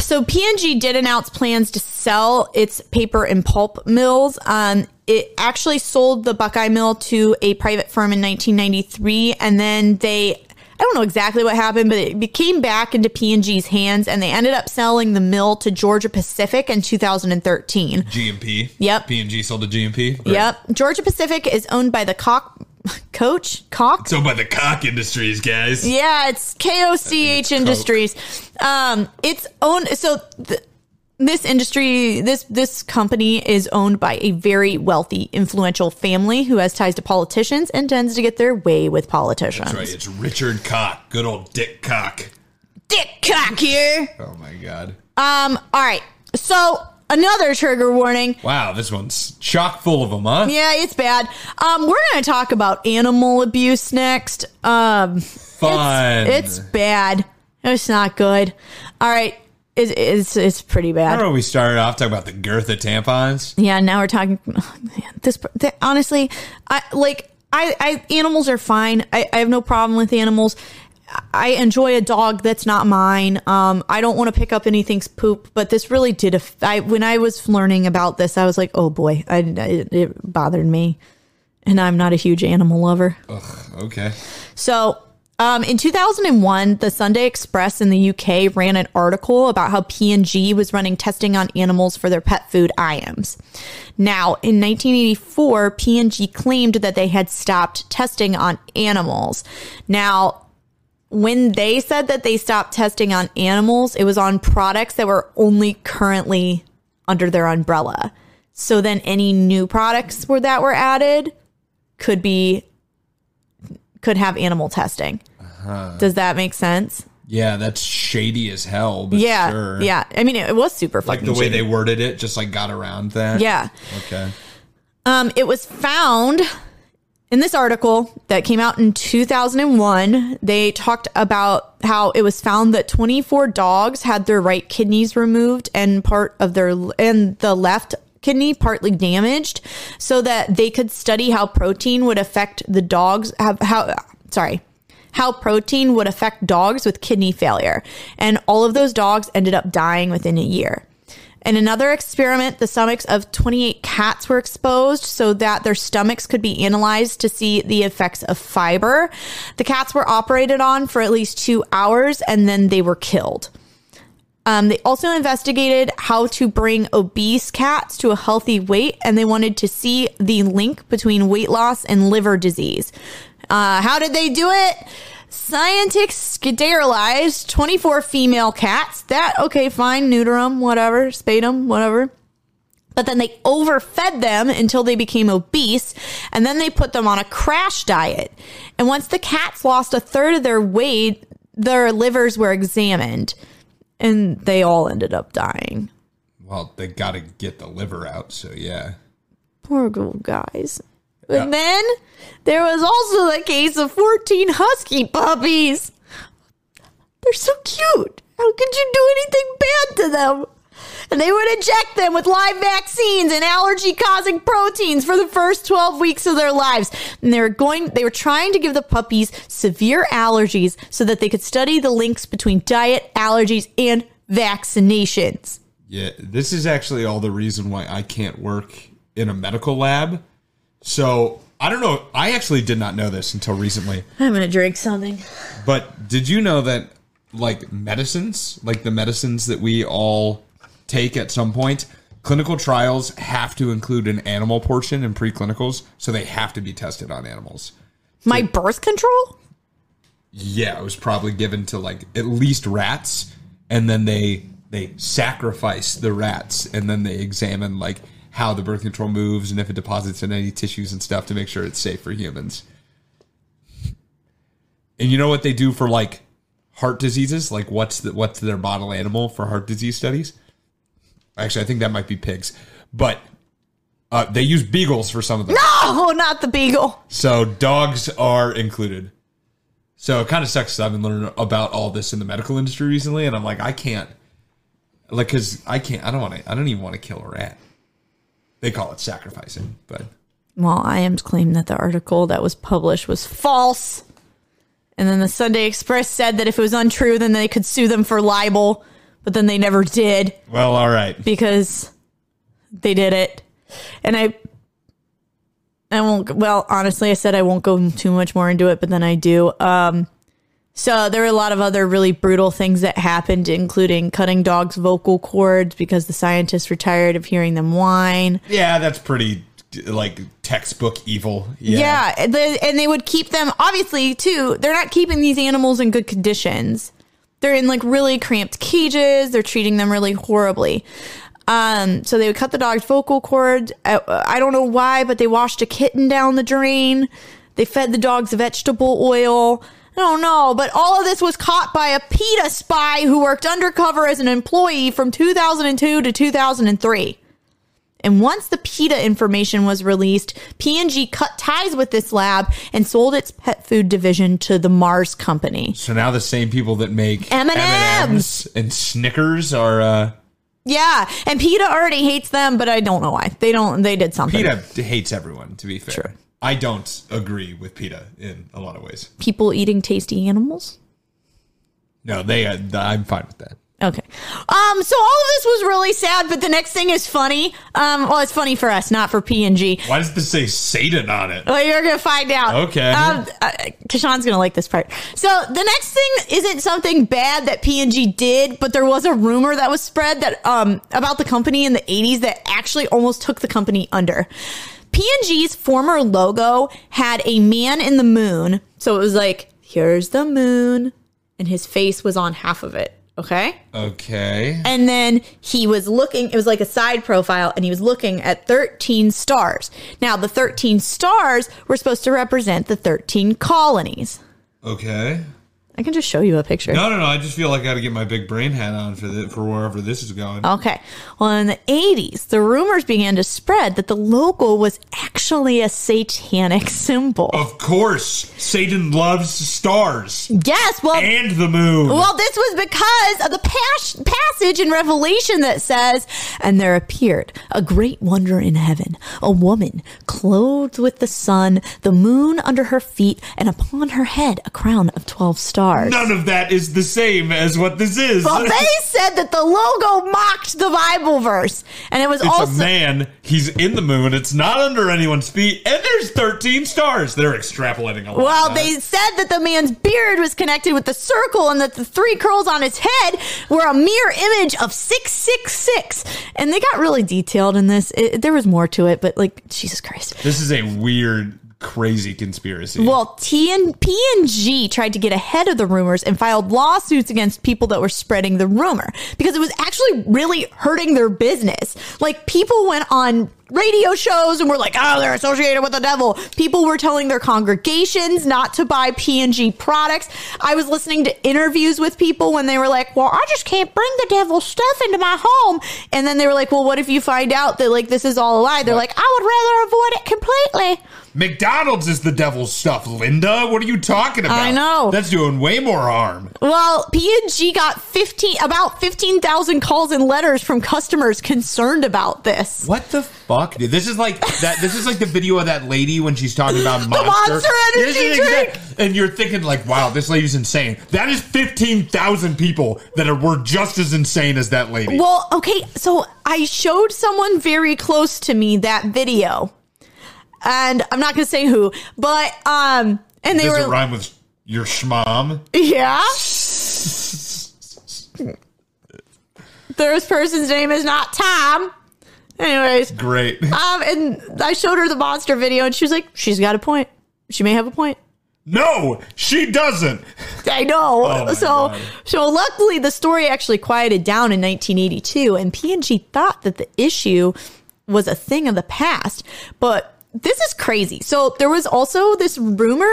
So P&G did announce plans to sell its paper and pulp mills. Um, it actually sold the Buckeye Mill to a private firm in 1993, and then they. I don't know exactly what happened, but it came back into P&G's hands, and they ended up selling the mill to Georgia Pacific in 2013. GMP. Yep. P&G sold to GMP. Yep, Georgia Pacific is owned by the Cock Coach Cock So by the cock industries, guys. Yeah, it's KOCH Industries. Um, it's owned. So th- this industry, this this company is owned by a very wealthy, influential family who has ties to politicians and tends to get their way with politicians. That's right. It's Richard Cock. Good old Dick Cock. Dick cock here. Oh my god. Um. All right. So another trigger warning. Wow, this one's chock full of them, huh? Yeah, it's bad. Um, we're going to talk about animal abuse next. Um, Fun. it's bad. It's not good. All right. It, it's it's pretty bad. Remember when we started off talking about the girth of tampons? Yeah, now we're talking. oh, man, this, th- honestly, I like. I, I animals are fine. I, I have no problem with animals. I enjoy a dog that's not mine. Um, I don't want to pick up anything's poop, but this really did. Aff- I when I was learning about this, I was like, oh boy, I, it, it bothered me, and I'm not a huge animal lover. Okay. So, um, in 2001, the Sunday Express in the UK ran an article about how P&G was running testing on animals for their pet food Iams. Now, in 1984, P&G claimed that they had stopped testing on animals. Now, when they said that they stopped testing on animals, it was on products that were only currently under their umbrella. So then any new products were that were added could be could have animal testing. Does that make sense? Yeah, that's shady as hell. But Yeah. sure. Yeah. I mean, it was super Like the way shady. they worded it, just like got around that. Yeah. Okay. Um, it was found in this article that came out in 2001. They talked about how it was found that 24 dogs had their right kidneys removed and part of their and the left kidney partly damaged so that they could study how protein would affect the dogs have how sorry how protein would affect dogs with kidney failure and all of those dogs ended up dying within a year in another experiment, the stomachs of 28 cats were exposed so that their stomachs could be analyzed to see the effects of fiber. The cats were operated on for at least two hours and then they were killed. Um, they also investigated how to bring obese cats to a healthy weight and they wanted to see the link between weight loss and liver disease. Uh, how did they do it? Scientists sterilized 24 female cats. That, okay, fine, neuter them, whatever, spade them, whatever. But then they overfed them until they became obese, and then they put them on a crash diet. And once the cats lost a third of their weight, their livers were examined, and they all ended up dying. Well, they got to get the liver out, so yeah. Poor little guys. And then there was also the case of 14 husky puppies. They're so cute. How could you do anything bad to them? and they would inject them with live vaccines and allergy causing proteins for the first 12 weeks of their lives. And they were going, they were trying to give the puppies severe allergies so that they could study the links between diet, allergies, and vaccinations. Yeah, this is actually all the reason why I can't work in a medical lab. So I don't know. I actually did not know this until recently. I'm going to drink something. But did you know that, like medicines, like the medicines that we all take at some point, clinical trials have to include an animal portion in preclinicals, so they have to be tested on animals. My birth control? Yeah, it was probably given to like at least rats, and then they they sacrifice the rats, and then they examine like how the birth control moves and if it deposits in any tissues and stuff to make sure it's safe for humans. And you know what they do for like heart diseases? Like what's the, what's their model animal for heart disease studies? Actually, I think that might be pigs, but uh, they use beagles for some of them. No, not the beagle. So dogs are included. So it kind of sucks. I've been learning about all this in the medical industry recently, and I'm like, I can't, like, cause I can't. I don't want to. I don't even want to kill a rat. They call it sacrificing, but Well, IAM's claimed that the article that was published was false. And then the Sunday Express said that if it was untrue, then they could sue them for libel. But then they never did well, all right. because they did it. And I, I won't. Well, honestly, I said I won't go too much more into it, but then I do. Um, so there were a lot of other really brutal things that happened, including cutting dogs' vocal cords because the scientists were tired of hearing them whine. Yeah, that's pretty like textbook evil. Yeah. Yeah, and they, and they would keep them obviously too. They're not keeping these animals in good conditions. They're in like really cramped cages. They're treating them really horribly. Um, so they would cut the dog's vocal cords. I, I don't know why, but they washed a kitten down the drain. They fed the dogs vegetable oil. I don't know, but all of this was caught by a PETA spy who worked undercover as an employee from 2002 to 2003. And once the PETA information was released, P&G cut ties with this lab and sold its pet food division to the Mars company. So now the same people that make M&Ms. M&Ms and Snickers are uh Yeah, and PETA already hates them, but I don't know why. They don't they did something. PETA hates everyone. To be fair, I don't agree with PETA in a lot of ways. People eating tasty animals? No, they. Uh, I'm fine with that. Okay. Um, so all of this was really sad, but the next thing is funny. Um, well, it's funny for us, not for P&G. Why does this say Satan on it? Well, you're gonna find out. Okay. Um, uh, Kashan's gonna like this part. So the next thing isn't something bad that P&G did, but there was a rumor that was spread that um about the company in the 80s that actually almost took the company under. P&G's former logo had a man in the moon, so it was like, here's the moon, and his face was on half of it. Okay. Okay. And then he was looking, it was like a side profile, and he was looking at 13 stars. Now, the 13 stars were supposed to represent the 13 colonies. Okay. I can just show you a picture. No, no, no. I just feel like I got to get my big brain hat on for the, for wherever this is going. Okay. Well, in the 80s, the rumors began to spread that the logo was actually a satanic symbol. Of course, Satan loves stars Yes. Well, and the moon. Well, this was because of the pas- passage in Revelation that says, And there appeared a great wonder in heaven, a woman clothed with the sun, the moon under her feet, and upon her head a crown of 12 stars. None of that is the same as what this is. Well, they said that the logo mocked the Bible verse. And it was it's also. a man. He's in the moon. It's not under anyone's feet, and there's 13 stars. They're extrapolating a lot. Well, they said that the man's beard was connected with the circle and that the three curls on his head were a mirror image of 666. And they got really detailed in this. It, there was more to it, but like, Jesus Christ. This is a weird, crazy conspiracy. Well, T and P&G tried to get ahead of the rumors and filed lawsuits against people that were spreading the rumor because it was actually really hurting their business. Like people went on radio shows and were like, oh, they're associated with the devil. People were telling their congregations not to buy P&G products. I was listening to interviews with people when they were like, well, I just can't bring the devil stuff into my home. And then they were like, well, what if you find out that like this is all a lie? They're like, I would rather avoid it completely. McDonald's is the devil's stuff, Linda. What are you talking about? I know. That's doing way more harm. Well, P&G got 15 about 15,000 calls and letters from customers concerned about this. What the fuck? Dude? This is like that. This is like the video of that lady when she's talking about monster, Monster Energy drink. and you're thinking like, wow, this lady's insane. That is fifteen thousand people that are were just as insane as that lady. Well, okay, so I showed someone very close to me that video. And I'm not going to say who, but um and they Does it were rhyme with your schmom? yeah. This person's name is not Tom. Anyways, Great. um and I showed her the monster video and she was like, "She's got a point. She may have a point." No, she doesn't. I know. Oh so, God. so luckily, the story actually quieted down in 1982, and P&G thought that the issue was a thing of the past. But this is crazy. So there was also this rumor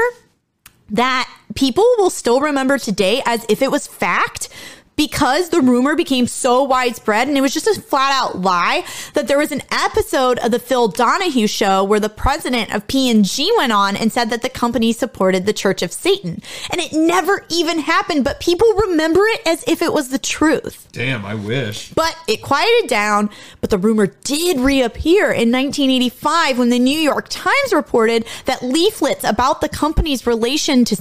that people will still remember today as if it was fact because the rumor became so widespread and it was just a flat out lie that there was an episode of the Phil Donahue show where the president of P&G went on and said that the company supported the Church of Satan. And it never even happened, but people remember it as if it was the truth. Damn, I wish. But it quieted down, but the rumor did reappear in 1985 when the New York Times reported that leaflets about the company's relation to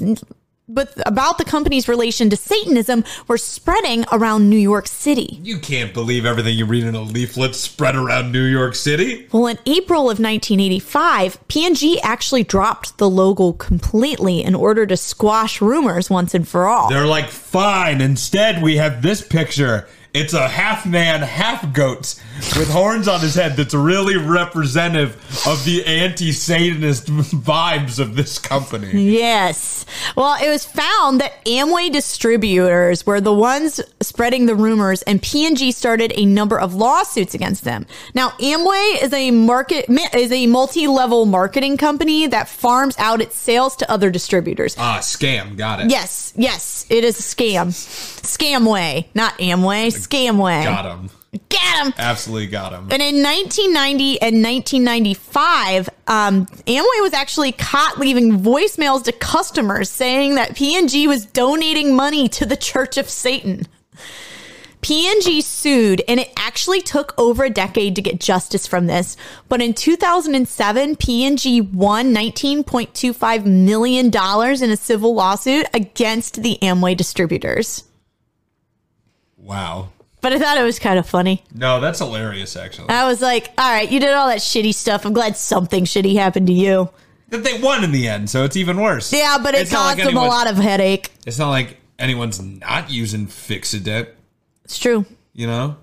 but about the company's relation to Satanism were spreading around New York City. You can't believe everything you read in a leaflet spread around New York City. Well, in April of 1985, P&G actually dropped the logo completely in order to squash rumors once and for all. They're like, fine. Instead, we have this picture. It's a half man, half goat with horns on his head that's really representative of the anti Satanist vibes of this company. Yes. Well, it was found that Amway distributors were the ones spreading the rumors and P&G started a number of lawsuits against them. Now, Amway is a market is a multi-level marketing company that farms out its sales to other distributors. Ah, scam. Got it. Yes, yes, it is a scam. Scamway, not Amway, Scamway. Got him. Get him. Absolutely got him. And in 1990 and 1995, um, Amway was actually caught leaving voicemails to customers saying that P&G was donating money to the Church of Satan. P&G sued and it actually took over a decade to get justice from this. But in 2007, P&G won $19.25 million in a civil lawsuit against the Amway distributors. Wow. But I thought it was kind of funny. No, that's hilarious, actually. I was like, all right, you did all that shitty stuff. I'm glad something shitty happened to you. that they won in the end, so it's even worse. Yeah, but it It's not caused like them a anyone- lot of headache. It's not like anyone's not using Fixodent, It's true. you know?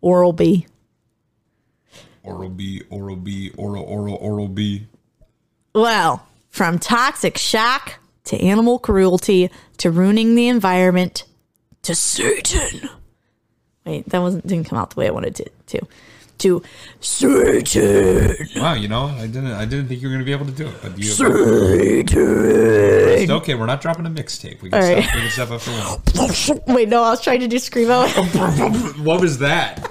Oral B. Oral B, Oral B, Oral, Oral, Oral B. Well, from toxic shock to animal cruelty to ruining the environment to Satan. Wait, that wasn't didn't come out the way I wanted it to. To Satan. Wow, you know, I didn't, I didn't think you were going to be able to do it, but you. Satan. Okay, we're not dropping a mixtape. We can All right. stop. We can step after one. Wait, no, I was trying to do screamo. what was that?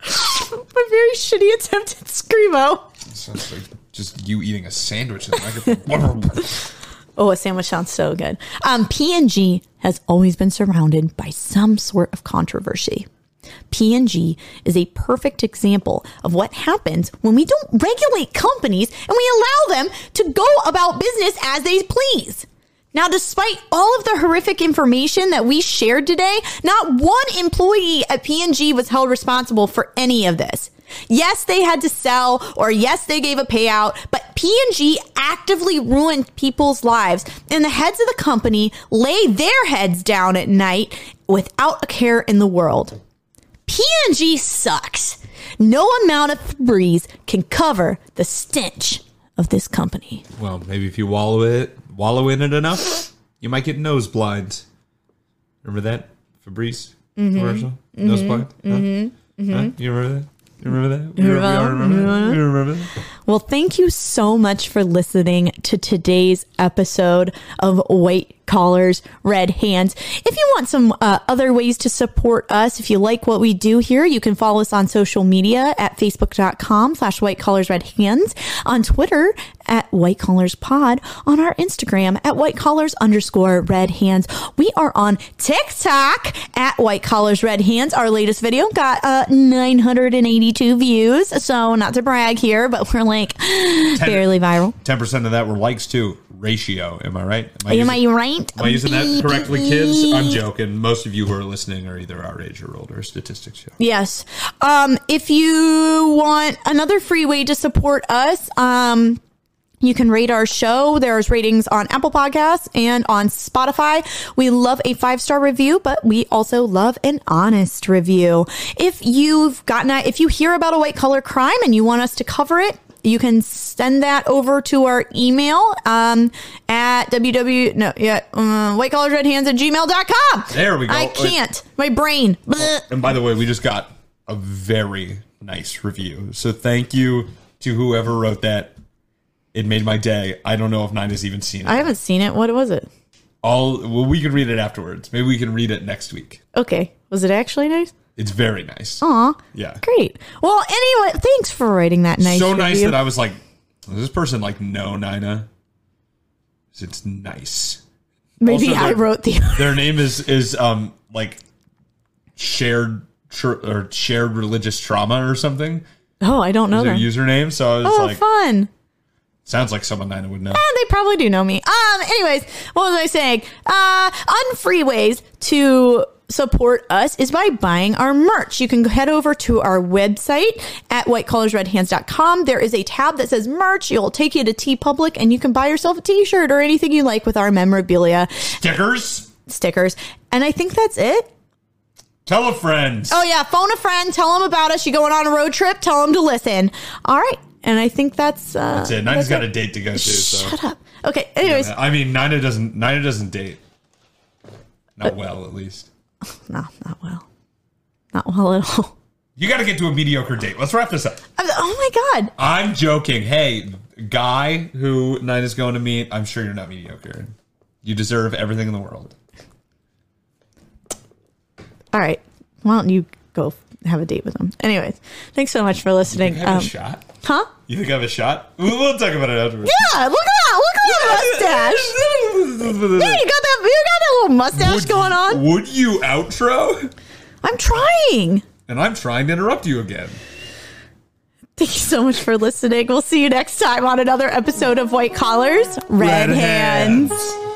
My very shitty attempt at screamo. Sounds like just you eating a sandwich in the microphone. Oh, a sandwich sounds so good. Um, P&G has always been surrounded by some sort of controversy. P&G is a perfect example of what happens when we don't regulate companies and we allow them to go about business as they please. Now, despite all of the horrific information that we shared today, not one employee at P&G was held responsible for any of this. Yes, they had to sell or yes, they gave a payout, but P&G actively ruined people's lives and the heads of the company lay their heads down at night without a care in the world. P&G sucks. No amount of Febreze can cover the stench of this company. well, maybe if you wallow it, wallow in it enough, you might get nose blinds. Remember that Febreze Mm-hmm. commercial? Nose blind. Huh? Huh? You remember that? You remember that? You remember- You remember that? Well, thank you so much for listening to today's episode of White Collars, Red Hands. If you want some uh, other ways to support us, if you like what we do here, you can follow us on social media at facebook.com slash white collars red hands, on Twitter at white collars pod, on our Instagram at white collars underscore red hands. We are on TikTok at white collars red hands. Our latest video got uh, 982 views. So not to brag here, but we're like barely viral. Ten percent of that were likes too. Ratio. Am I right? Am I using- right? Am I using that correctly, kids? I'm joking. Most of you who are listening are either our age or older. Statistics show. Yes. Um, if you want another free way to support us, um, you can rate our show. There's ratings on Apple Podcasts and on Spotify. We love a five star review, but we also love an honest review. If you've gotten a, if you hear about a white collar crime and you want us to cover it, you can send that over to our email um, at www no yeah um, white collars red hands at gmail.com. There we go. I can't. My brain. Blech. And by the way, we just got a very nice review. So thank you to whoever wrote that. It made my day. I don't know if Nina's even seen it. I haven't seen it. What was it? All well, we can read it afterwards. Maybe we can read it next week. Okay. Was it actually nice? It's very nice. Aw. Yeah. Great. Well, anyway, thanks for writing that nice. so nice review. that I was like, does this person like know Nina? It's nice. Maybe also I wrote the. Their name is is um like shared tr- or shared religious trauma or something. Oh, I don't know Their username. So I was Oh, like, fun. sounds like someone Nina would know. Eh, they probably do know me. Um. Anyways, what was I saying? Uh, unfree ways to support us is by buying our merch. You can head over to our website at whitecollarsredhands.com. There is a tab that says merch. It'll take you to TeePublic and you can buy yourself a t-shirt or anything you like with our memorabilia Stickers. stickers. And I think that's it. Tell a friend. Oh yeah, phone a friend, tell them about us. You're going on a road trip? Tell them to listen. All right, and I think that's uh, That's it. Nina's that's got it. a date to go to. So. Shut up. Okay. Anyways, I mean, Nina doesn't. Nina doesn't date. Not well, at least. no, not well, not well at all. You got to get to a mediocre date. Let's wrap this up. Oh my god. I'm joking. Hey, guy who Nina's going to meet, I'm sure you're not mediocre. You deserve everything in the world. All right. Why don't you go have a date with him? Anyways, thanks so much for listening. You have Um, a shot? Huh? You think I have a shot? We'll, we'll talk about it afterwards. Yeah. Look at that. Look at that mustache. Yeah, you got that. You got that little mustache Would going you- on. Would you outro? I'm trying. And I'm trying to interrupt you again. Thank you so much for listening. We'll see you next time on another episode of White Collars, Red, Red Hands. Hands.